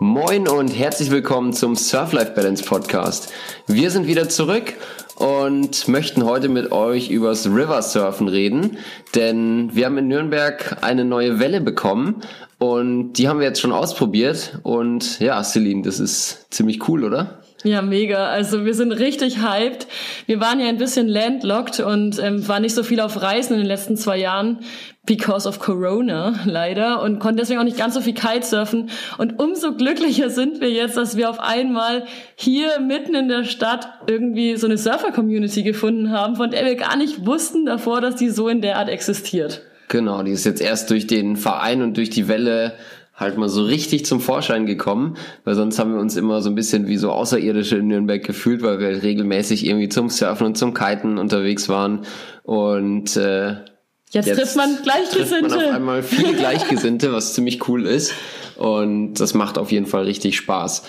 Moin und herzlich willkommen zum Surf-Life Balance Podcast. Wir sind wieder zurück und möchten heute mit euch übers River Surfen reden, denn wir haben in Nürnberg eine neue Welle bekommen und die haben wir jetzt schon ausprobiert und ja, Celine, das ist ziemlich cool, oder? Ja, mega. Also wir sind richtig hyped. Wir waren ja ein bisschen landlocked und ähm, waren nicht so viel auf Reisen in den letzten zwei Jahren because of Corona leider und konnten deswegen auch nicht ganz so viel Kitesurfen. Und umso glücklicher sind wir jetzt, dass wir auf einmal hier mitten in der Stadt irgendwie so eine Surfer-Community gefunden haben, von der wir gar nicht wussten davor, dass die so in der Art existiert. Genau, die ist jetzt erst durch den Verein und durch die Welle halt mal so richtig zum Vorschein gekommen, weil sonst haben wir uns immer so ein bisschen wie so Außerirdische in Nürnberg gefühlt, weil wir regelmäßig irgendwie zum Surfen und zum Kiten unterwegs waren und äh, Jetzt, jetzt trifft man Gleichgesinnte. Trifft man auf einmal viele Gleichgesinnte, was ziemlich cool ist. Und das macht auf jeden Fall richtig Spaß.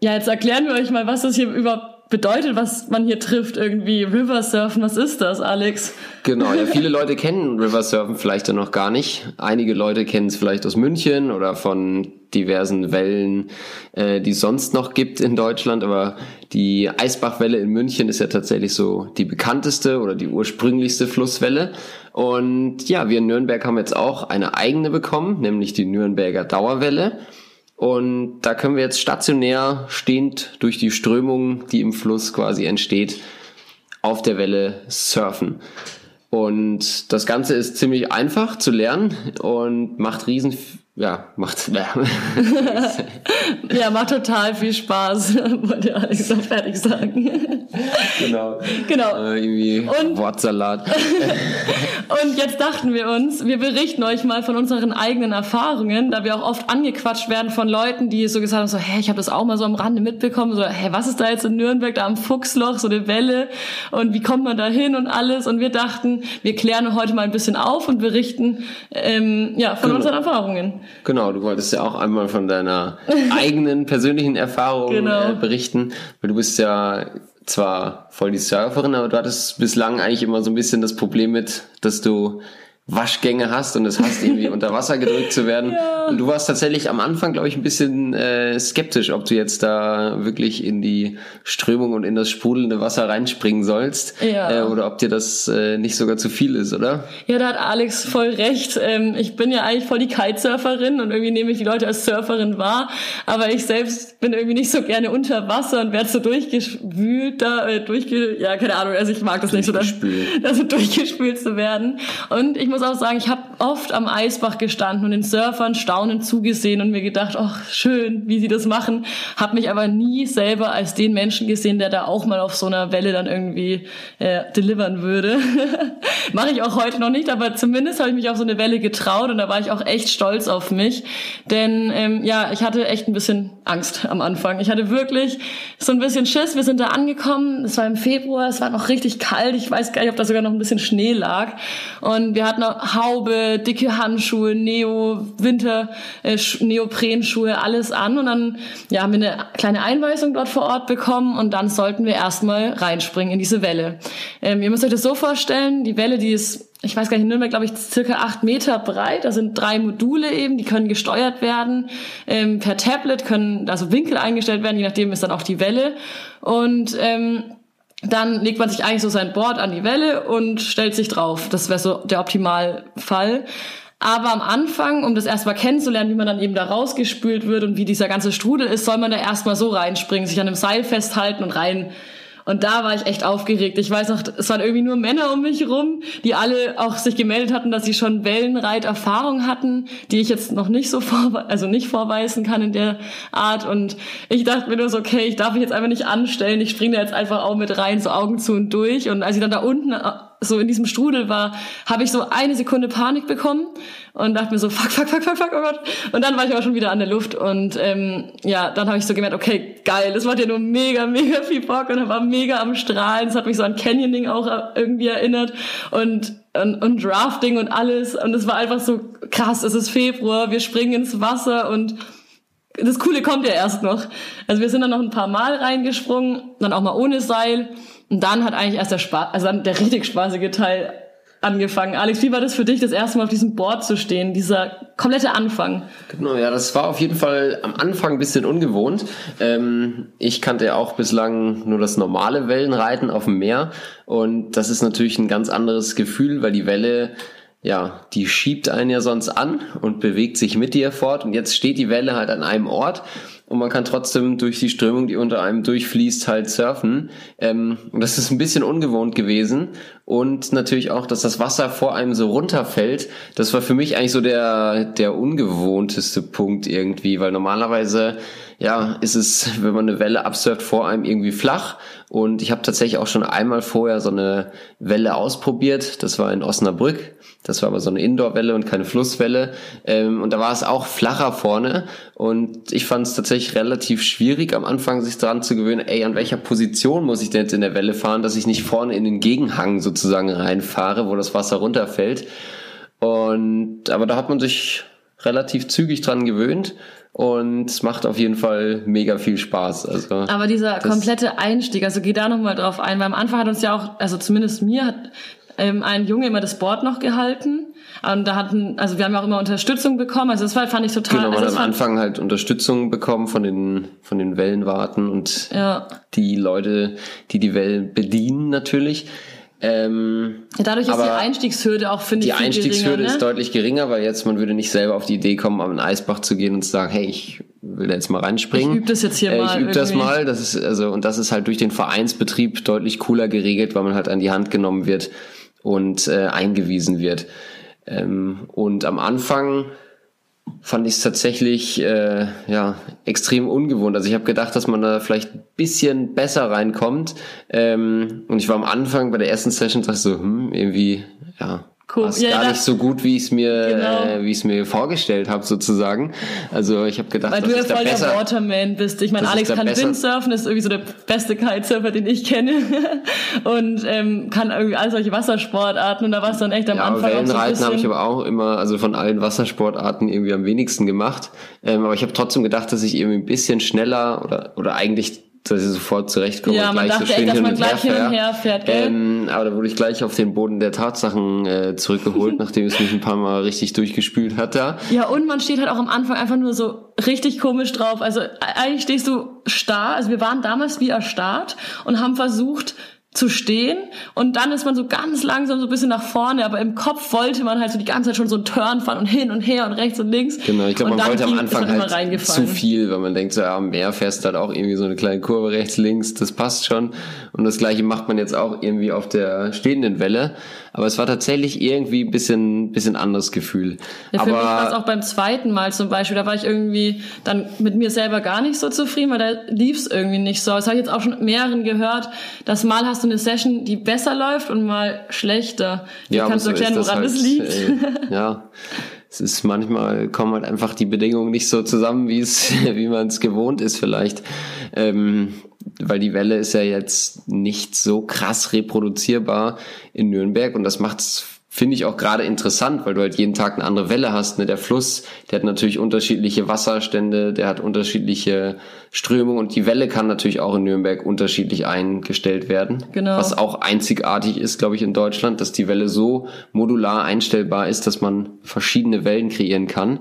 Ja, jetzt erklären wir euch mal, was das hier überhaupt bedeutet, was man hier trifft, irgendwie River Surfen. Was ist das, Alex? Genau, ja, viele Leute kennen River Surfen vielleicht dann noch gar nicht. Einige Leute kennen es vielleicht aus München oder von diversen Wellen, äh, die es sonst noch gibt in Deutschland. Aber die Eisbachwelle in München ist ja tatsächlich so die bekannteste oder die ursprünglichste Flusswelle. Und ja, wir in Nürnberg haben jetzt auch eine eigene bekommen, nämlich die Nürnberger Dauerwelle. Und da können wir jetzt stationär stehend durch die Strömung, die im Fluss quasi entsteht, auf der Welle surfen. Und das Ganze ist ziemlich einfach zu lernen und macht riesen ja, macht, ja. ja, macht total viel Spaß, wollte Alex noch fertig sagen. Genau. Genau. Äh, irgendwie und, Wortsalat. und jetzt dachten wir uns, wir berichten euch mal von unseren eigenen Erfahrungen, da wir auch oft angequatscht werden von Leuten, die so gesagt haben, so, hey, ich habe das auch mal so am Rande mitbekommen, so, hey, was ist da jetzt in Nürnberg, da am Fuchsloch, so eine Welle und wie kommt man da hin und alles und wir dachten, wir klären heute mal ein bisschen auf und berichten, ähm, ja, von genau. unseren Erfahrungen. Genau, du wolltest ja auch einmal von deiner eigenen persönlichen Erfahrung genau. äh, berichten, weil du bist ja zwar voll die Surferin, aber du hattest bislang eigentlich immer so ein bisschen das Problem mit, dass du Waschgänge hast und es hast, irgendwie unter Wasser gedrückt zu werden. Ja. Und du warst tatsächlich am Anfang, glaube ich, ein bisschen äh, skeptisch, ob du jetzt da wirklich in die Strömung und in das sprudelnde Wasser reinspringen sollst. Ja. Äh, oder ob dir das äh, nicht sogar zu viel ist, oder? Ja, da hat Alex voll recht. Ähm, ich bin ja eigentlich voll die Kitesurferin und irgendwie nehme ich die Leute als Surferin wahr. Aber ich selbst bin irgendwie nicht so gerne unter Wasser und werde so durchgespült da, äh, durchge... Ja, keine Ahnung, also ich mag das nicht so, dass, also durchgespült zu werden. Und ich muss auch sagen, ich habe oft am Eisbach gestanden und den Surfern staunend zugesehen und mir gedacht, ach schön, wie sie das machen. Habe mich aber nie selber als den Menschen gesehen, der da auch mal auf so einer Welle dann irgendwie äh, delivern würde. Mache ich auch heute noch nicht, aber zumindest habe ich mich auf so eine Welle getraut und da war ich auch echt stolz auf mich. Denn ähm, ja, ich hatte echt ein bisschen Angst am Anfang. Ich hatte wirklich so ein bisschen Schiss. Wir sind da angekommen, es war im Februar, es war noch richtig kalt. Ich weiß gar nicht, ob da sogar noch ein bisschen Schnee lag. Und wir hatten Haube, dicke Handschuhe, Neo, Winter, äh, Neoprenschuhe, alles an und dann ja, haben wir eine kleine Einweisung dort vor Ort bekommen und dann sollten wir erstmal reinspringen in diese Welle. Ähm, ihr müsst euch das so vorstellen, die Welle, die ist ich weiß gar nicht, in Nürnberg, glaube ich, circa acht Meter breit. Da sind drei Module eben, die können gesteuert werden. Ähm, per Tablet können also Winkel eingestellt werden, je nachdem ist dann auch die Welle. Und ähm, dann legt man sich eigentlich so sein Board an die Welle und stellt sich drauf. Das wäre so der Optimalfall. Aber am Anfang, um das erstmal kennenzulernen, wie man dann eben da rausgespült wird und wie dieser ganze Strudel ist, soll man da erstmal so reinspringen, sich an einem Seil festhalten und rein und da war ich echt aufgeregt. Ich weiß noch, es waren irgendwie nur Männer um mich rum, die alle auch sich gemeldet hatten, dass sie schon Wellenreiterfahrung hatten, die ich jetzt noch nicht so vor, also nicht vorweisen kann in der Art. Und ich dachte mir nur so, okay, ich darf mich jetzt einfach nicht anstellen. Ich springe da jetzt einfach auch mit rein, so Augen zu und durch. Und als ich dann da unten äh, so in diesem Strudel war, habe ich so eine Sekunde Panik bekommen und dachte mir so, fuck, fuck, fuck, fuck, fuck, oh Gott. Und dann war ich auch schon wieder an der Luft und ähm, ja, dann habe ich so gemerkt, okay, geil, das macht ja nur mega, mega viel Bock und war mega am Strahlen. Das hat mich so an Canyoning auch irgendwie erinnert und, und, und Drafting und alles. Und es war einfach so krass, es ist Februar, wir springen ins Wasser und das Coole kommt ja erst noch. Also wir sind dann noch ein paar Mal reingesprungen, dann auch mal ohne Seil. Und dann hat eigentlich erst der Spaß, also dann der richtig spaßige Teil angefangen. Alex, wie war das für dich, das erste Mal auf diesem Board zu stehen, dieser komplette Anfang? Genau, ja, das war auf jeden Fall am Anfang ein bisschen ungewohnt. Ähm, ich kannte ja auch bislang nur das normale Wellenreiten auf dem Meer und das ist natürlich ein ganz anderes Gefühl, weil die Welle ja, die schiebt einen ja sonst an und bewegt sich mit dir fort. Und jetzt steht die Welle halt an einem Ort und man kann trotzdem durch die Strömung, die unter einem durchfließt, halt surfen. Ähm, und das ist ein bisschen ungewohnt gewesen. Und natürlich auch, dass das Wasser vor einem so runterfällt. Das war für mich eigentlich so der, der ungewohnteste Punkt irgendwie, weil normalerweise ja, ist es, wenn man eine Welle absurft, vor einem irgendwie flach. Und ich habe tatsächlich auch schon einmal vorher so eine Welle ausprobiert. Das war in Osnabrück. Das war aber so eine Indoor-Welle und keine Flusswelle. Ähm, und da war es auch flacher vorne. Und ich fand es tatsächlich relativ schwierig am Anfang, sich daran zu gewöhnen, ey, an welcher Position muss ich denn jetzt in der Welle fahren, dass ich nicht vorne in den Gegenhang sozusagen reinfahre, wo das Wasser runterfällt. Und aber da hat man sich relativ zügig dran gewöhnt und es macht auf jeden Fall mega viel Spaß. Also aber dieser komplette Einstieg, also geh da noch mal drauf ein, weil am Anfang hat uns ja auch, also zumindest mir hat ähm, ein Junge immer das Board noch gehalten. Und da hatten, also wir haben ja auch immer Unterstützung bekommen. Also das war, fand ich total. Genau, man also hat am Anfang halt Unterstützung bekommen von den von den Wellenwarten und ja. die Leute, die die Wellen bedienen natürlich. Ähm, ja, dadurch ist die Einstiegshürde auch, finde ich, Die Einstiegshürde geringer, ist ne? deutlich geringer, weil jetzt man würde nicht selber auf die Idee kommen, am Eisbach zu gehen und zu sagen, hey, ich will da jetzt mal reinspringen. Ich übe das jetzt hier äh, mal. Ich übe irgendwie. das mal. Das ist also und das ist halt durch den Vereinsbetrieb deutlich cooler geregelt, weil man halt an die Hand genommen wird und äh, eingewiesen wird. Ähm, und am Anfang fand ich es tatsächlich äh, ja extrem ungewohnt. Also ich habe gedacht, dass man da vielleicht ein bisschen besser reinkommt. Ähm, und ich war am Anfang bei der ersten Session dachte so, hm, irgendwie ja Es Ja, gar das- nicht so gut, wie ich es mir Genau. äh, wie ich es mir vorgestellt habe sozusagen. Also ich habe gedacht, Weil dass du ja voll der besser Waterman bist. Ich meine, Alex kann Windsurfen, ist irgendwie so der beste Kitesurfer, den ich kenne. und ähm, kann irgendwie all solche Wassersportarten. Und da war es dann echt am Ja, Anfang auch so Wellenreiten habe ich aber auch immer, also von allen Wassersportarten irgendwie am wenigsten gemacht. Ähm, aber ich habe trotzdem gedacht, dass ich irgendwie ein bisschen schneller oder oder eigentlich, dass ich sofort zurechtkomme Ja, und man gleich so echt, schön hin man und gleich hin und her fährt? Ähm, aber da wurde ich gleich auf den Boden der Tatsachen äh, zurückgeholt, nachdem es mich ein paar Mal richtig durchgespült hat da. Ja, und man steht halt auch am Anfang einfach nur so richtig komisch drauf. Also eigentlich stehst du starr. Also wir waren damals wie erstarrt und haben versucht zu stehen und dann ist man so ganz langsam so ein bisschen nach vorne, aber im Kopf wollte man halt so die ganze Zeit schon so einen Turn fahren und hin und her und rechts und links. Genau, ich glaube, man wollte am Anfang halt zu viel, weil man denkt, so, ja, am Meer fährst du halt auch irgendwie so eine kleine Kurve rechts, links, das passt schon. Und das gleiche macht man jetzt auch irgendwie auf der stehenden Welle. Aber es war tatsächlich irgendwie ein bisschen, bisschen anderes Gefühl. Ja, für mich war es Aber auch beim zweiten Mal zum Beispiel, da war ich irgendwie dann mit mir selber gar nicht so zufrieden, weil da lief es irgendwie nicht so. Das habe ich jetzt auch schon mehreren gehört, dass mal hast du eine Session, die besser läuft und mal schlechter. Wie aber kannst du so erklären, woran halt, liegt? Äh, ja. Es ist manchmal kommen halt einfach die Bedingungen nicht so zusammen, wie es, wie man es gewohnt ist vielleicht. Ähm, weil die Welle ist ja jetzt nicht so krass reproduzierbar in Nürnberg und das macht's finde ich auch gerade interessant, weil du halt jeden Tag eine andere Welle hast. Ne? Der Fluss, der hat natürlich unterschiedliche Wasserstände, der hat unterschiedliche Strömungen und die Welle kann natürlich auch in Nürnberg unterschiedlich eingestellt werden. Genau. Was auch einzigartig ist, glaube ich, in Deutschland, dass die Welle so modular einstellbar ist, dass man verschiedene Wellen kreieren kann.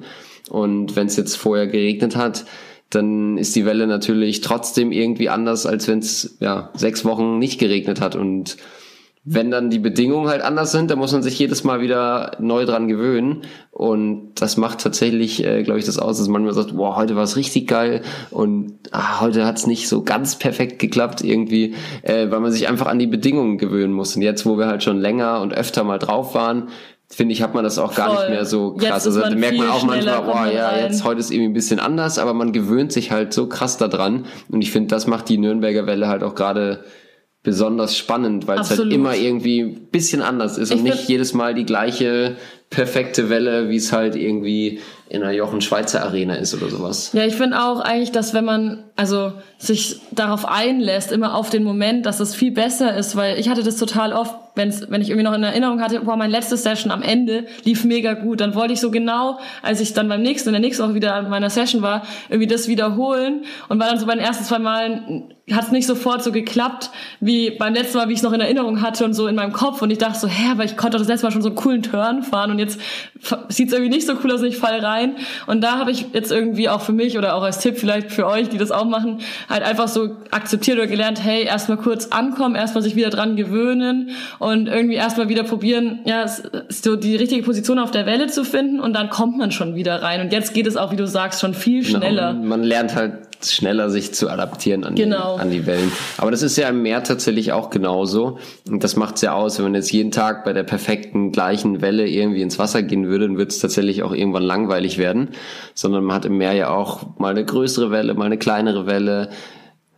Und wenn es jetzt vorher geregnet hat, dann ist die Welle natürlich trotzdem irgendwie anders, als wenn es ja sechs Wochen nicht geregnet hat. Und wenn dann die Bedingungen halt anders sind, dann muss man sich jedes Mal wieder neu dran gewöhnen. Und das macht tatsächlich, äh, glaube ich, das aus, dass man manchmal sagt, boah, heute war es richtig geil und ah, heute hat es nicht so ganz perfekt geklappt irgendwie, äh, weil man sich einfach an die Bedingungen gewöhnen muss. Und jetzt, wo wir halt schon länger und öfter mal drauf waren, finde ich, hat man das auch gar Voll. nicht mehr so krass. Also da merkt man auch manchmal, boah, ja, rein. jetzt heute ist irgendwie ein bisschen anders, aber man gewöhnt sich halt so krass daran. Und ich finde, das macht die Nürnberger Welle halt auch gerade besonders spannend, weil es halt immer irgendwie ein bisschen anders ist Ich und nicht jedes Mal die gleiche perfekte Welle, wie es halt irgendwie in einer Jochen Schweizer Arena ist oder sowas. Ja, ich finde auch eigentlich, dass wenn man also sich darauf einlässt, immer auf den Moment, dass es viel besser ist, weil ich hatte das total oft, wenn's, wenn ich irgendwie noch in Erinnerung hatte, boah, mein letztes Session am Ende lief mega gut, dann wollte ich so genau, als ich dann beim nächsten, in der nächsten Woche wieder an meiner Session war, irgendwie das wiederholen und war dann so bei den ersten zwei Malen hat es nicht sofort so geklappt, wie beim letzten Mal, wie ich es noch in Erinnerung hatte und so in meinem Kopf. Und ich dachte so, hä, weil ich konnte das letzte Mal schon so einen coolen Turn fahren und jetzt sieht es irgendwie nicht so cool aus und ich fall rein. Und da habe ich jetzt irgendwie auch für mich oder auch als Tipp vielleicht für euch, die das auch machen, halt einfach so akzeptiert oder gelernt, hey, erstmal kurz ankommen, erstmal sich wieder dran gewöhnen und irgendwie erstmal wieder probieren, ja, so die richtige Position auf der Welle zu finden und dann kommt man schon wieder rein. Und jetzt geht es auch, wie du sagst, schon viel genau, schneller. Genau, man lernt halt schneller sich zu adaptieren an, genau. die, an die Wellen. Aber das ist ja im Meer tatsächlich auch genauso. Und das macht's ja aus. Wenn man jetzt jeden Tag bei der perfekten gleichen Welle irgendwie ins Wasser gehen würde, dann wird es tatsächlich auch irgendwann langweilig werden. Sondern man hat im Meer ja auch mal eine größere Welle, mal eine kleinere Welle,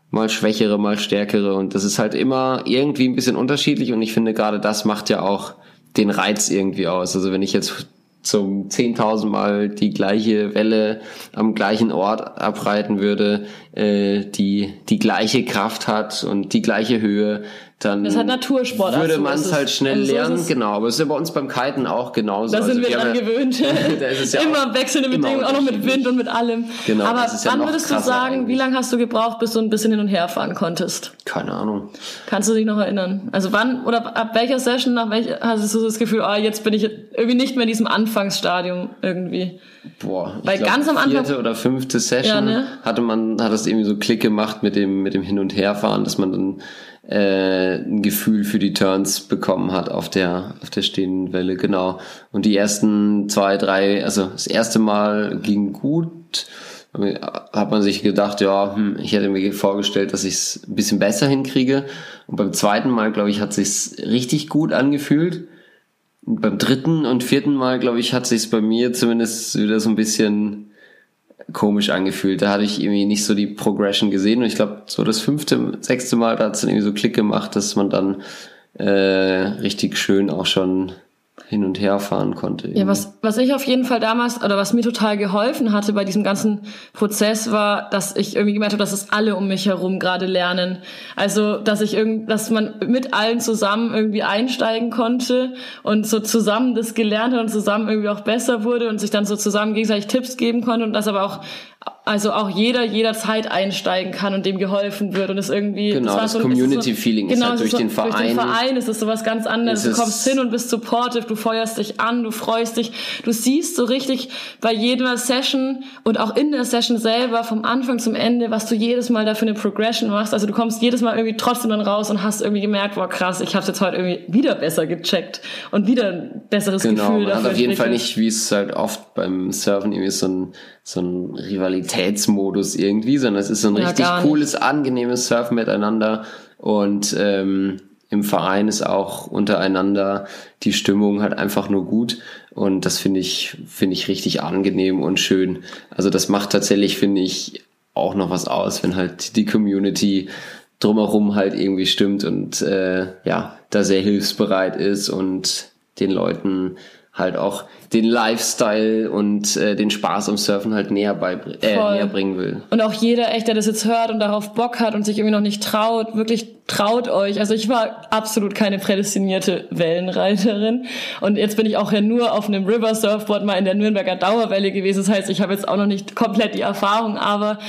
mal schwächere, mal stärkere. Und das ist halt immer irgendwie ein bisschen unterschiedlich. Und ich finde, gerade das macht ja auch den Reiz irgendwie aus. Also wenn ich jetzt zum 10.000 Mal die gleiche Welle am gleichen Ort abreiten würde, äh, die die gleiche Kraft hat und die gleiche Höhe, dann das hat Natursport würde also man es halt schnell also lernen. So genau, aber es ist ja bei uns beim Kiten auch genauso. Da sind also wir dran ja, gewöhnt. ja immer wechselnde Bedingungen, auch noch mit Wind und mit allem. Genau, aber wann würdest du sagen, eigentlich. wie lange hast du gebraucht, bis du ein bisschen hin und her fahren konntest? Keine Ahnung. Kannst du dich noch erinnern? Also wann oder ab welcher Session, nach welcher hast du das Gefühl, ah, jetzt bin ich irgendwie nicht mehr in diesem Anfangsstadium irgendwie? Boah, Weil glaub, ganz am Anfang vierte oder fünfte Session ja, ne? hatte man hat das irgendwie so Klick gemacht mit dem mit dem Hin und Herfahren, dass man dann äh, ein Gefühl für die Turns bekommen hat auf der auf der stehenden Welle genau. Und die ersten zwei drei also das erste Mal ging gut. Hat man sich gedacht ja hm, ich hätte mir vorgestellt dass ich es ein bisschen besser hinkriege. Und beim zweiten Mal glaube ich hat sich's richtig gut angefühlt. Und beim dritten und vierten Mal glaube ich hat sich's bei mir zumindest wieder so ein bisschen komisch angefühlt. Da hatte ich irgendwie nicht so die Progression gesehen. Und ich glaube, so das fünfte, sechste Mal, da hat es dann irgendwie so Klick gemacht, dass man dann äh, richtig schön auch schon hin und her fahren konnte. Irgendwie. Ja, was, was ich auf jeden Fall damals, oder was mir total geholfen hatte bei diesem ganzen Prozess war, dass ich irgendwie gemerkt habe, dass es alle um mich herum gerade lernen. Also, dass ich irgend, dass man mit allen zusammen irgendwie einsteigen konnte und so zusammen das gelernt hat und zusammen irgendwie auch besser wurde und sich dann so zusammen gegenseitig Tipps geben konnte und das aber auch also auch jeder jederzeit einsteigen kann und dem geholfen wird und es irgendwie genau das, das so, Community-Feeling so, genau, ist halt durch so, den Verein durch den Verein ist es sowas ganz anderes. Du kommst hin und bist supportive du feuerst dich an du freust dich. Du siehst so richtig bei jeder Session und auch in der Session selber vom Anfang zum Ende was du jedes Mal da für eine Progression machst. Also du kommst jedes Mal irgendwie trotzdem dann raus und hast irgendwie gemerkt boah krass ich habe jetzt heute irgendwie wieder besser gecheckt und wieder ein besseres genau, Gefühl man hat auf jeden Fall nicht wie es halt oft beim Surfen irgendwie so ein so ein Rivalitätsmodus irgendwie, sondern es ist so ein ja, richtig cooles, angenehmes Surfen miteinander. Und ähm, im Verein ist auch untereinander die Stimmung halt einfach nur gut. Und das finde ich finde ich richtig angenehm und schön. Also das macht tatsächlich finde ich auch noch was aus, wenn halt die Community drumherum halt irgendwie stimmt und äh, ja da sehr hilfsbereit ist und den Leuten halt auch den Lifestyle und äh, den Spaß am Surfen halt näher, bei, äh, näher bringen will. Und auch jeder echt, der das jetzt hört und darauf Bock hat und sich irgendwie noch nicht traut, wirklich traut euch. Also ich war absolut keine prädestinierte Wellenreiterin und jetzt bin ich auch ja nur auf einem River Surfboard mal in der Nürnberger Dauerwelle gewesen. Das heißt, ich habe jetzt auch noch nicht komplett die Erfahrung, aber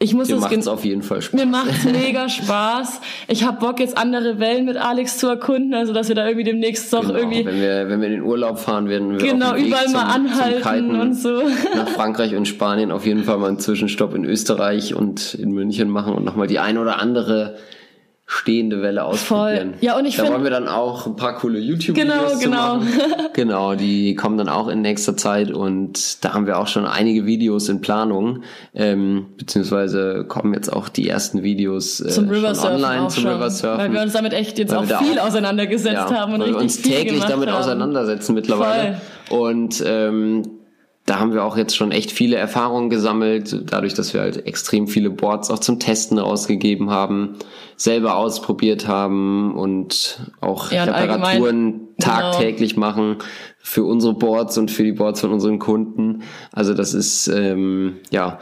ich muss Dir es macht's auf jeden Fall Spaß. Mir macht's mega Spaß. Ich habe Bock jetzt andere Wellen mit Alex zu erkunden, also dass wir da irgendwie demnächst doch genau, irgendwie wenn wir wenn wir in den Urlaub fahren werden, wir genau überall zum, mal anhalten und so. Nach Frankreich und Spanien auf jeden Fall mal einen Zwischenstopp in Österreich und in München machen und nochmal die ein oder andere stehende Welle ausprobieren. Voll. Ja, und ich da wollen wir dann auch ein paar coole YouTube-Videos genau, genau. genau, die kommen dann auch in nächster Zeit und da haben wir auch schon einige Videos in Planung, ähm, beziehungsweise kommen jetzt auch die ersten Videos äh, zum River schon online zum River Surfen. Weil wir uns damit echt jetzt auch viel auch, auseinandergesetzt ja, haben und weil richtig wir uns täglich damit haben. auseinandersetzen mittlerweile. Voll. Und ähm, da haben wir auch jetzt schon echt viele Erfahrungen gesammelt, dadurch, dass wir halt extrem viele Boards auch zum Testen rausgegeben haben, selber ausprobiert haben und auch ja, Reparaturen genau. tagtäglich genau. machen für unsere Boards und für die Boards von unseren Kunden. Also das ist ähm, ja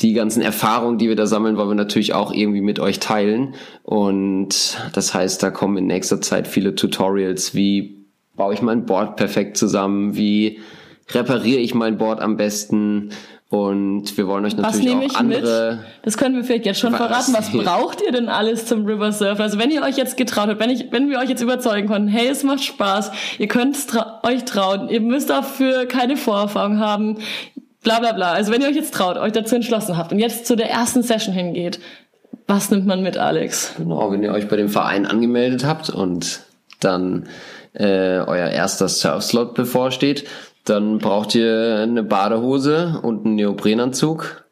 die ganzen Erfahrungen, die wir da sammeln, wollen wir natürlich auch irgendwie mit euch teilen. Und das heißt, da kommen in nächster Zeit viele Tutorials, wie baue ich mein Board perfekt zusammen, wie repariere ich mein Board am besten Und wir wollen euch natürlich auch andere. Mit? Das können wir vielleicht jetzt schon was? verraten. Was braucht ihr denn alles zum River Surfen? Also wenn ihr euch jetzt getraut habt, wenn ich, wenn wir euch jetzt überzeugen konnten, hey, es macht Spaß, ihr könnt tra euch trauen, ihr müsst dafür keine Vorerfahrung haben, bla bla bla. Also wenn ihr euch jetzt traut, euch dazu entschlossen habt und jetzt zu der ersten Session hingeht, was nimmt man mit, Alex? Genau, wenn ihr euch bei dem Verein angemeldet habt und dann äh, euer erster Surfslot bevorsteht, dann braucht ihr eine Badehose und einen Neoprenanzug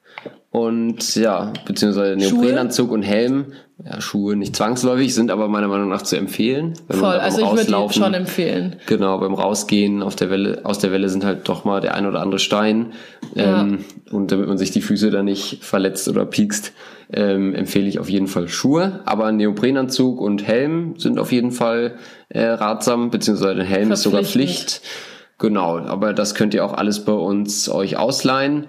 und ja, beziehungsweise Neoprenanzug und Helm. Ja, Schuhe nicht zwangsläufig, sind aber meiner Meinung nach zu empfehlen. Voll, also ich würde die schon empfehlen. Genau, beim Rausgehen auf der Welle, aus der Welle sind halt doch mal der ein oder andere Stein. Ja. Ähm, und damit man sich die Füße da nicht verletzt oder piekst, ähm, empfehle ich auf jeden Fall Schuhe. Aber Neoprenanzug und Helm sind auf jeden Fall äh, ratsam, beziehungsweise Helm ist sogar Pflicht. Genau, aber das könnt ihr auch alles bei uns euch ausleihen.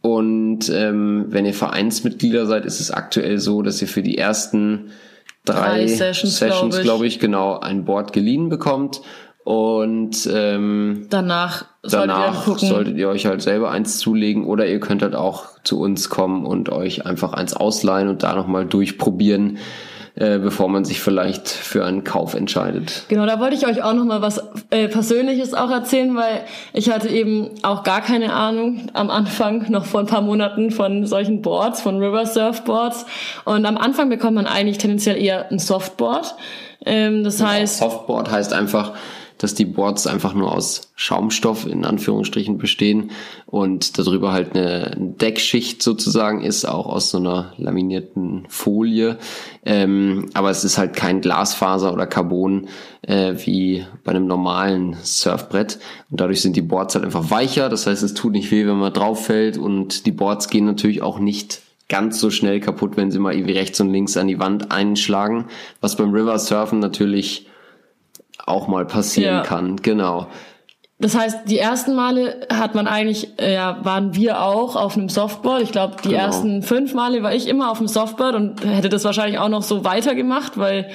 Und ähm, wenn ihr Vereinsmitglieder seid, ist es aktuell so, dass ihr für die ersten drei, drei Sessions, Sessions glaube ich. Glaub ich, genau, ein Board geliehen bekommt. Und ähm, danach, danach solltet, ihr solltet ihr euch halt selber eins zulegen oder ihr könnt halt auch zu uns kommen und euch einfach eins ausleihen und da nochmal durchprobieren äh, bevor man sich vielleicht für einen Kauf entscheidet. Genau, da wollte ich euch auch noch mal was äh, Persönliches auch erzählen, weil ich hatte eben auch gar keine Ahnung am Anfang, noch vor ein paar Monaten von solchen Boards, von River Surfboards. Und am Anfang bekommt man eigentlich tendenziell eher ein Softboard. Ähm, das ja, heißt... Softboard heißt einfach dass die Boards einfach nur aus Schaumstoff in Anführungsstrichen bestehen und darüber halt eine Deckschicht sozusagen ist, auch aus so einer laminierten Folie. Ähm, aber es ist halt kein Glasfaser oder Carbon äh, wie bei einem normalen Surfbrett. Und dadurch sind die Boards halt einfach weicher. Das heißt, es tut nicht weh, wenn man drauf fällt und die Boards gehen natürlich auch nicht ganz so schnell kaputt, wenn sie mal irgendwie rechts und links an die Wand einschlagen, was beim River Surfen natürlich auch mal passieren ja. kann. Genau. Das heißt, die ersten Male hat man eigentlich, äh, ja, waren wir auch auf einem Softboard. Ich glaube, die genau. ersten fünf Male war ich immer auf dem Softboard und hätte das wahrscheinlich auch noch so weitergemacht, weil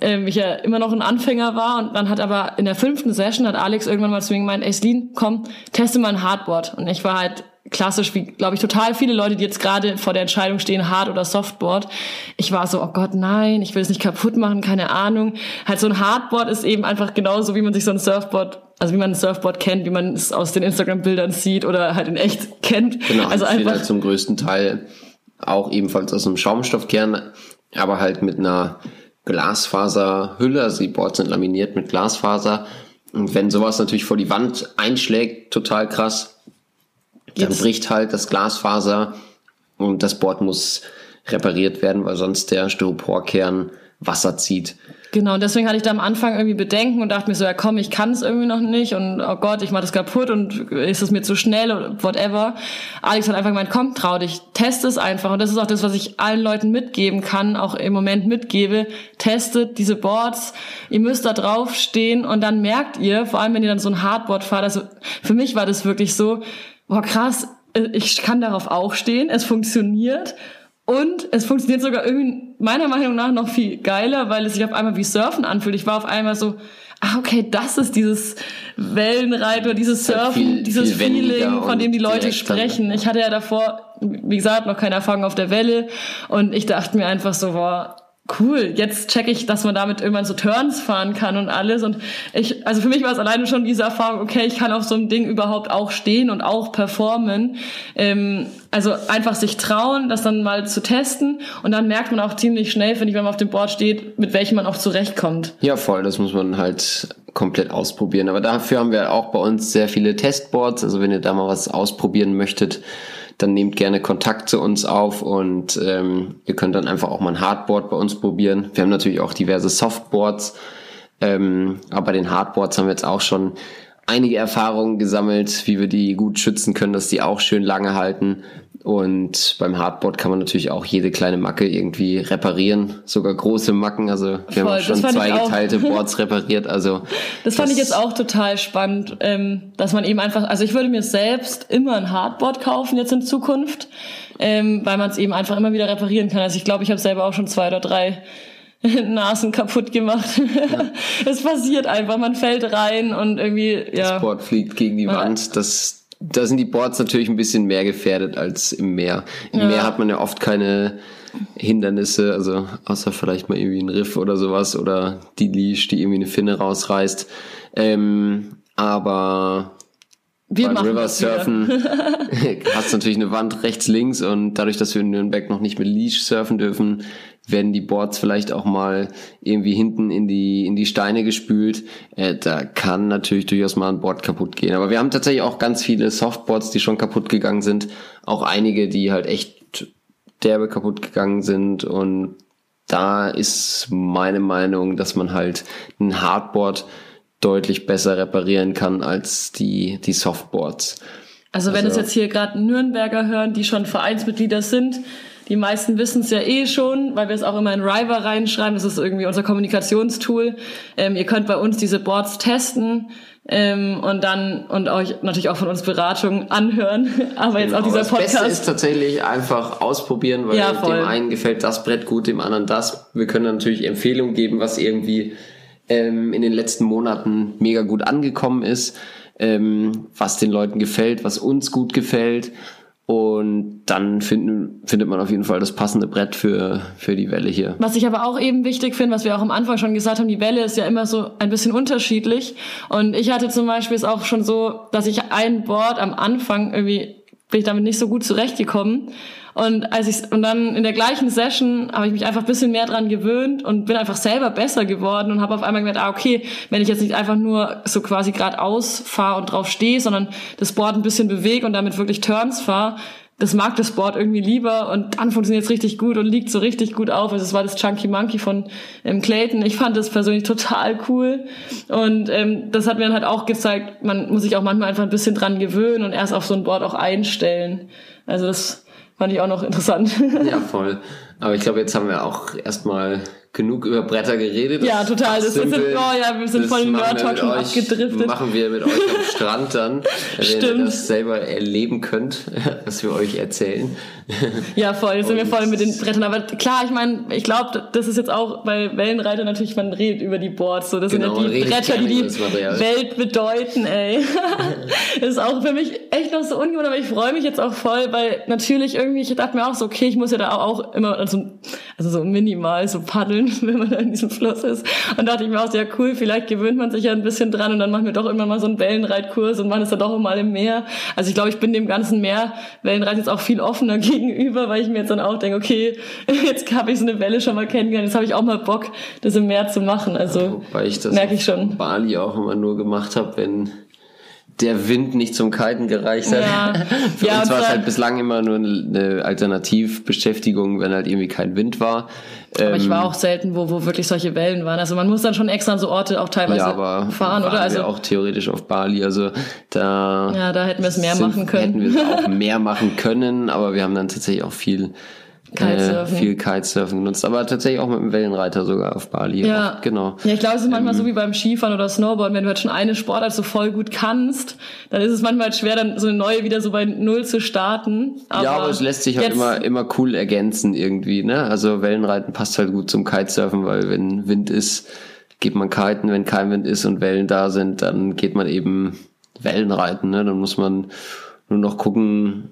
ähm, ich ja immer noch ein Anfänger war. Und dann hat aber in der fünften Session hat Alex irgendwann mal zu mir gemeint, ey Celine, komm, teste mal ein Hardboard. Und ich war halt klassisch, wie glaube ich total viele Leute, die jetzt gerade vor der Entscheidung stehen, Hard oder Softboard. Ich war so, oh Gott, nein, ich will es nicht kaputt machen, keine Ahnung. Halt so ein Hardboard ist eben einfach genauso, wie man sich so ein Surfboard, also wie man ein Surfboard kennt, wie man es aus den Instagram-Bildern sieht oder halt in echt kennt. Genau, also einfach halt zum größten Teil auch ebenfalls aus einem Schaumstoffkern, aber halt mit einer Glasfaserhülle. Also die Boards sind laminiert mit Glasfaser. Und wenn sowas natürlich vor die Wand einschlägt, total krass, dann bricht halt das Glasfaser und das Board muss repariert werden, weil sonst der Styroporkern Wasser zieht. Genau, und deswegen hatte ich da am Anfang irgendwie Bedenken und dachte mir so, ja komm, ich kann es irgendwie noch nicht und oh Gott, ich mach das kaputt und ist es mir zu schnell oder whatever. Alex hat einfach gemeint, komm, trau dich, test es einfach. Und das ist auch das, was ich allen Leuten mitgeben kann, auch im Moment mitgebe. Testet diese Boards, ihr müsst da drauf stehen und dann merkt ihr, vor allem wenn ihr dann so ein Hardboard fahrt, also für mich war das wirklich so, boah krass, äh, ich kann darauf auch stehen, es funktioniert. Und es funktioniert sogar irgendwie meiner Meinung nach noch viel geiler, weil es sich auf einmal wie Surfen anfühlt. Ich war auf einmal so, ah okay, das ist dieses Wellenreiten oder dieses Surfen, viel, dieses viel Feeling, von dem die Leute sprechen. Ich hatte ja davor, wie gesagt, noch keine Erfahrung auf der Welle. Und ich dachte mir einfach so, boah, cool, jetzt check ich, dass man damit irgendwann so Turns fahren kann und alles. Und ich, also für mich war es alleine schon diese Erfahrung, okay, ich kann auf so einem Ding überhaupt auch stehen und auch performen. Ähm, also einfach sich trauen, das dann mal zu testen. Und dann merkt man auch ziemlich schnell, finde ich, wenn man auf dem Board steht, mit welchem man auch zurechtkommt. Ja, voll, das muss man halt komplett ausprobieren. Aber dafür haben wir auch bei uns sehr viele Testboards. Also wenn ihr da mal was ausprobieren möchtet, dann nehmt gerne Kontakt zu uns auf und ähm, ihr könnt dann einfach auch mal ein Hardboard bei uns probieren. Wir haben natürlich auch diverse Softboards, ähm, aber den Hardboards haben wir jetzt auch schon einige Erfahrungen gesammelt, wie wir die gut schützen können, dass die auch schön lange halten. Und beim Hardboard kann man natürlich auch jede kleine Macke irgendwie reparieren, sogar große Macken. Also wir Voll, haben auch schon zwei geteilte Boards repariert. Also das fand das ich jetzt auch total spannend, ähm, dass man eben einfach, also ich würde mir selbst immer ein Hardboard kaufen jetzt in Zukunft, ähm, weil man es eben einfach immer wieder reparieren kann. Also ich glaube, ich habe selber auch schon zwei oder drei Nasen kaputt gemacht. Ja. es passiert einfach, man fällt rein und irgendwie, ja. Das Board fliegt gegen die Wand, das da sind die Boards natürlich ein bisschen mehr gefährdet als im Meer. Im ja. Meer hat man ja oft keine Hindernisse, also außer vielleicht mal irgendwie ein Riff oder sowas oder die Leash, die irgendwie eine Finne rausreißt. Ähm, aber wir beim River Surfen hast natürlich eine Wand rechts, links und dadurch, dass wir in Nürnberg noch nicht mit Leash surfen dürfen, werden die Boards vielleicht auch mal irgendwie hinten in die, in die Steine gespült. Äh, da kann natürlich durchaus mal ein Board kaputt gehen. Aber wir haben tatsächlich auch ganz viele Softboards, die schon kaputt gegangen sind. Auch einige, die halt echt derbe kaputt gegangen sind. Und da ist meine Meinung, dass man halt ein Hardboard deutlich besser reparieren kann als die, die Softboards. Also wenn also, es jetzt hier gerade Nürnberger hören, die schon Vereinsmitglieder sind, die meisten wissen es ja eh schon, weil wir es auch immer in River reinschreiben. Das ist irgendwie unser Kommunikationstool. Ähm, ihr könnt bei uns diese Boards testen ähm, und dann und euch natürlich auch von uns Beratungen anhören. Aber jetzt genau, auch dieser Podcast. Das Beste ist tatsächlich einfach ausprobieren, weil ja, dem einen gefällt das Brett gut, dem anderen das. Wir können natürlich Empfehlungen geben, was irgendwie ähm, in den letzten Monaten mega gut angekommen ist, ähm, was den Leuten gefällt, was uns gut gefällt. Und dann finden, findet man auf jeden Fall das passende Brett für, für die Welle hier. Was ich aber auch eben wichtig finde, was wir auch am Anfang schon gesagt haben, die Welle ist ja immer so ein bisschen unterschiedlich. Und ich hatte zum Beispiel es auch schon so, dass ich ein Board am Anfang irgendwie bin ich damit nicht so gut zurechtgekommen. Und als ich und dann in der gleichen Session habe ich mich einfach ein bisschen mehr dran gewöhnt und bin einfach selber besser geworden und habe auf einmal gemerkt, ah okay, wenn ich jetzt nicht einfach nur so quasi geradeaus fahre und drauf stehe, sondern das Board ein bisschen bewege und damit wirklich Turns fahre, das mag das Board irgendwie lieber und dann funktioniert es richtig gut und liegt so richtig gut auf. Also es war das Chunky Monkey von ähm, Clayton. Ich fand das persönlich total cool und ähm, das hat mir dann halt auch gezeigt, man muss sich auch manchmal einfach ein bisschen dran gewöhnen und erst auf so ein Board auch einstellen. Also das fand ich auch noch interessant. Ja, voll. Aber ich glaube, jetzt haben wir auch erstmal genug über Bretter geredet. Ja, total. Das, sind, oh ja, wir sind voll in Nerd-Talk schon abgedriftet. Machen wir mit euch am Strand dann, wenn ihr das selber erleben könnt, was wir euch erzählen. Ja, voll. Jetzt sind wir voll mit den Brettern. Aber klar, ich meine, ich glaube, das ist jetzt auch bei Wellenreiter natürlich, man redet über die Boards. So, das genau, sind ja die Bretter, die die Welt bedeuten, ey. das ist auch für mich echt noch so ungewohnt, aber ich freue mich jetzt auch voll, weil natürlich irgendwie, ich dachte mir auch so, okay, ich muss ja da auch immer, also, also so minimal so paddeln wenn man da in diesem Fluss ist. Und dachte ich mir auch, sehr cool, vielleicht gewöhnt man sich ja ein bisschen dran und dann machen wir doch immer mal so einen Wellenreitkurs und machen es dann doch mal im Meer. Also ich glaube, ich bin dem ganzen Meer Wellenreit jetzt auch viel offener gegenüber, weil ich mir jetzt dann auch denke, okay, jetzt habe ich so eine Welle schon mal kennengelernt, jetzt habe ich auch mal Bock, das im Meer zu machen. Also Wobei ich das merke ich schon. Bali auch immer nur gemacht habe, wenn der Wind nicht zum Kiten gereicht hat. Ja. Für ja, uns war es halt bislang immer nur eine Alternativbeschäftigung, wenn halt irgendwie kein Wind war. Aber ähm, ich war ähm, auch selten, wo, wo wirklich solche Wellen waren. Also man muss dann schon extra an so Orte auch teilweise ja, aber fahren, oder? Also auch theoretisch auf Bali. Also da ja, da hätten wir es mehr sind, machen können. Hätten wir es auch mehr machen können, aber wir haben dann tatsächlich auch viel Kitesurfen. Äh, viel Kitesurfen genutzt, aber tatsächlich auch mit dem Wellenreiter sogar auf Bali. Ja, oft, genau. Ja, ich glaube, es ist manchmal ähm, so wie beim Skifahren oder Snowboard, wenn du halt schon eine Sportart so voll gut kannst, dann ist es manchmal halt schwer, dann so eine neue wieder so bei Null zu starten. Aber ja, aber es lässt sich halt immer, immer cool ergänzen irgendwie, ne? Also Wellenreiten passt halt gut zum Kitesurfen, weil wenn Wind ist, geht man kiten, wenn kein Wind ist und Wellen da sind, dann geht man eben Wellenreiten, ne? Dann muss man nur noch gucken,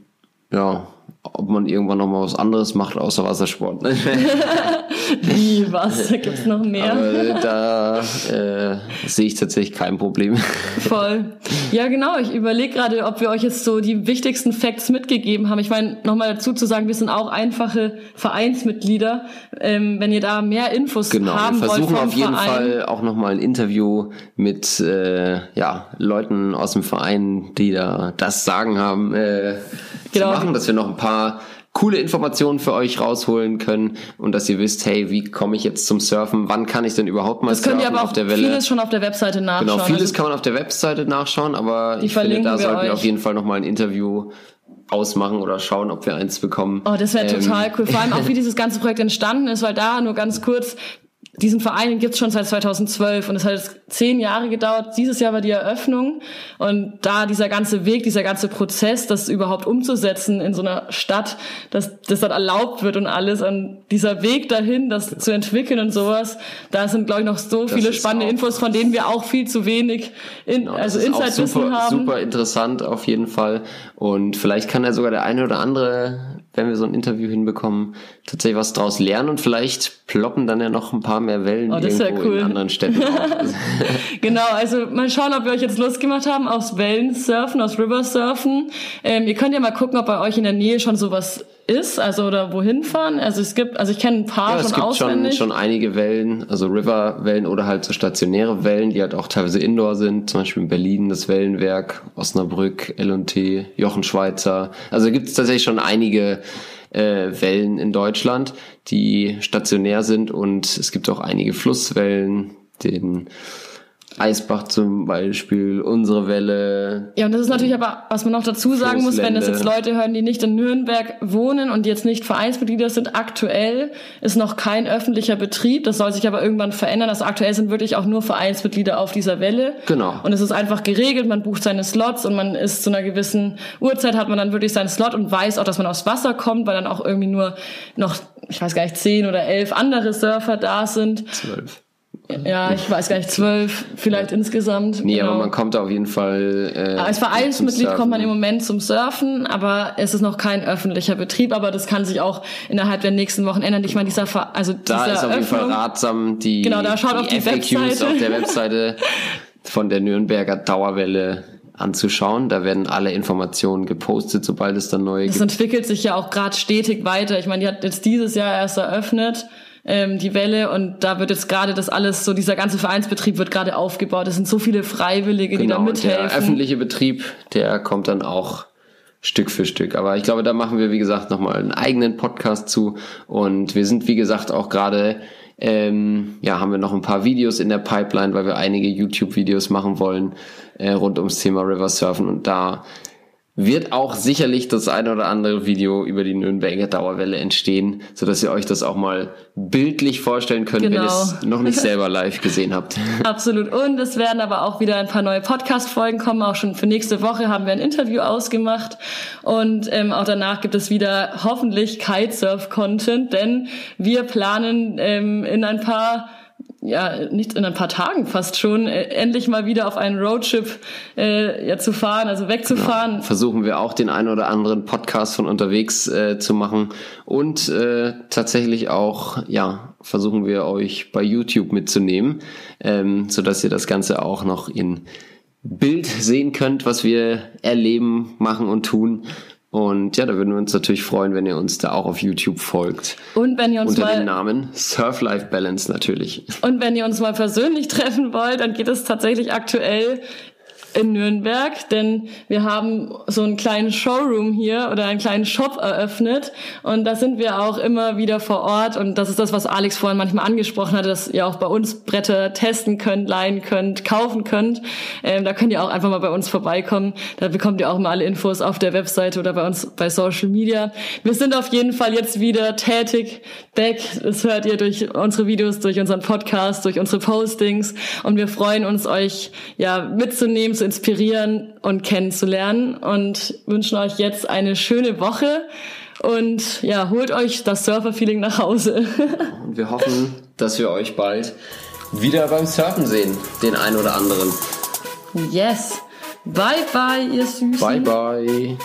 ja, ob man irgendwann noch mal was anderes macht außer Wassersport. Ne? Wie, was? Da gibt's noch mehr? Aber da äh, sehe ich tatsächlich kein Problem. Voll. Ja, genau. Ich überlege gerade, ob wir euch jetzt so die wichtigsten Facts mitgegeben haben. Ich meine, nochmal dazu zu sagen, wir sind auch einfache Vereinsmitglieder. Ähm, wenn ihr da mehr Infos genau, haben wollt Genau, wir versuchen auf jeden Verein. Fall auch nochmal ein Interview mit äh, ja, Leuten aus dem Verein, die da das Sagen haben, äh, genau. zu machen, dass wir noch ein paar coole Informationen für euch rausholen können und dass ihr wisst, hey, wie komme ich jetzt zum Surfen? Wann kann ich denn überhaupt mal das surfen aber auf der Welle? Vieles schon auf der Webseite nachschauen. Genau, vieles also kann man auf der Webseite nachschauen, aber ich finde, da sollten wir auf jeden Fall nochmal ein Interview ausmachen oder schauen, ob wir eins bekommen. Oh, das wäre ähm, total cool. Vor allem auch, wie dieses ganze Projekt entstanden ist, weil da nur ganz kurz, diesen Verein gibt's schon seit 2012 und es hat jetzt zehn Jahre gedauert. Dieses Jahr war die Eröffnung und da dieser ganze Weg, dieser ganze Prozess, das überhaupt umzusetzen in so einer Stadt, dass das dann erlaubt wird und alles und dieser Weg dahin, das zu entwickeln und sowas, da sind glaube ich noch so das viele spannende Infos, von denen wir auch viel zu wenig in, genau, also Inside-Wissen haben. Super interessant auf jeden Fall und vielleicht kann ja sogar der eine oder andere wenn wir so ein Interview hinbekommen, tatsächlich was draus lernen und vielleicht ploppen dann ja noch ein paar mehr Wellen oh, irgendwo cool. in anderen Städten auf. genau, also mal schauen, ob wir euch jetzt Lust gemacht haben aufs Wellensurfen, aufs Riversurfen. Ähm, ihr könnt ja mal gucken, ob bei euch in der Nähe schon sowas ist, also oder wohin fahren. Also es gibt, also ich kenne ein paar ja, schon es gibt auswendig. Schon, schon einige Wellen, also Riverwellen oder halt so stationäre Wellen, die halt auch teilweise Indoor sind. Zum Beispiel in Berlin das Wellenwerk, Osnabrück, L&T, Jochen Schweizer. Also gibt es tatsächlich schon einige äh, Wellen in Deutschland, die stationär sind und es gibt auch einige Flusswellen, den Eisbach zum Beispiel, unsere Welle. Ja, und das ist natürlich aber, was man noch dazu sagen muss, wenn das jetzt Leute hören, die nicht in Nürnberg wohnen und jetzt nicht Vereinsmitglieder sind, aktuell ist noch kein öffentlicher Betrieb. Das soll sich aber irgendwann verändern. Also aktuell sind wirklich auch nur Vereinsmitglieder auf dieser Welle. Genau. Und es ist einfach geregelt, man bucht seine Slots und man ist zu einer gewissen Uhrzeit hat man dann wirklich seinen Slot und weiß auch, dass man aufs Wasser kommt, weil dann auch irgendwie nur noch, ich weiß gar nicht, zehn oder elf andere Surfer da sind. Zwölf. Ja, ich weiß gar nicht, zwölf vielleicht insgesamt. Nee, genau. aber man kommt auf jeden Fall. Äh, Als Vereinsmitglied kommt man im Moment zum Surfen, aber es ist noch kein öffentlicher Betrieb, aber das kann sich auch innerhalb der nächsten Wochen ändern. Ich meine, dieser Ver also da dieser ist auf jeden Fall ratsam die, genau, da schaut die, auf die FAQs Webseite. auf der Webseite von der Nürnberger Dauerwelle anzuschauen. Da werden alle Informationen gepostet, sobald es dann neue das gibt. Das entwickelt sich ja auch gerade stetig weiter. Ich meine, die hat jetzt dieses Jahr erst eröffnet ähm, die Welle und da wird jetzt gerade das alles, so dieser ganze Vereinsbetrieb wird gerade aufgebaut. Es sind so viele Freiwillige, genau, die da genau, mithelfen. Der öffentliche Betrieb, der kommt dann auch Stück für Stück. Aber ich glaube, da machen wir, wie gesagt, nochmal einen eigenen Podcast zu. Und wir sind, wie gesagt, auch gerade, ähm, ja, haben wir noch ein paar Videos in der Pipeline, weil wir einige YouTube-Videos machen wollen äh, rund ums Thema River Surfen. Und da wird auch sicherlich das eine oder andere Video über die Nürnberger Dauerwelle entstehen, so dass ihr euch das auch mal bildlich vorstellen könnt, genau. wenn ihr es noch nicht selber live gesehen habt. Absolut. Und es werden aber auch wieder ein paar neue Podcast-Folgen kommen. Auch schon für nächste Woche haben wir ein Interview ausgemacht. Und ähm, auch danach gibt es wieder hoffentlich Kitesurf-Content, denn wir planen ähm, in ein paar ja, nicht in ein paar Tagen fast schon, äh, endlich mal wieder auf einen Roadtrip äh, ja, zu fahren, also wegzufahren. Genau. Versuchen wir auch den einen oder anderen Podcast von unterwegs äh, zu machen und äh, tatsächlich auch, ja, versuchen wir euch bei YouTube mitzunehmen, ähm, so dass ihr das Ganze auch noch in Bild sehen könnt, was wir erleben, machen und tun. Und ja, da würden wir uns natürlich freuen, wenn ihr uns da auch auf YouTube folgt. Und wenn ihr uns unter mal dem Namen Surf Life Balance natürlich. Und wenn ihr uns mal persönlich treffen wollt, dann geht es tatsächlich aktuell in Nürnberg, denn wir haben so einen kleinen Showroom hier oder einen kleinen Shop eröffnet und da sind wir auch immer wieder vor Ort und das ist das, was Alex vorhin manchmal angesprochen hat, dass ihr auch bei uns Bretter testen könnt, leihen könnt, kaufen könnt. Ähm, da könnt ihr auch einfach mal bei uns vorbeikommen. Da bekommt ihr auch mal alle Infos auf der Webseite oder bei uns bei Social Media. Wir sind auf jeden Fall jetzt wieder tätig, back. Das hört ihr durch unsere Videos, durch unseren Podcast, durch unsere Postings und wir freuen uns, euch ja mitzunehmen zu inspirieren und kennenzulernen und wünschen euch jetzt eine schöne Woche und ja, holt euch das Surfer-Feeling nach Hause. und wir hoffen, dass wir euch bald wieder beim Surfen sehen, den einen oder anderen. Yes. Bye bye, ihr Süßen. Bye bye.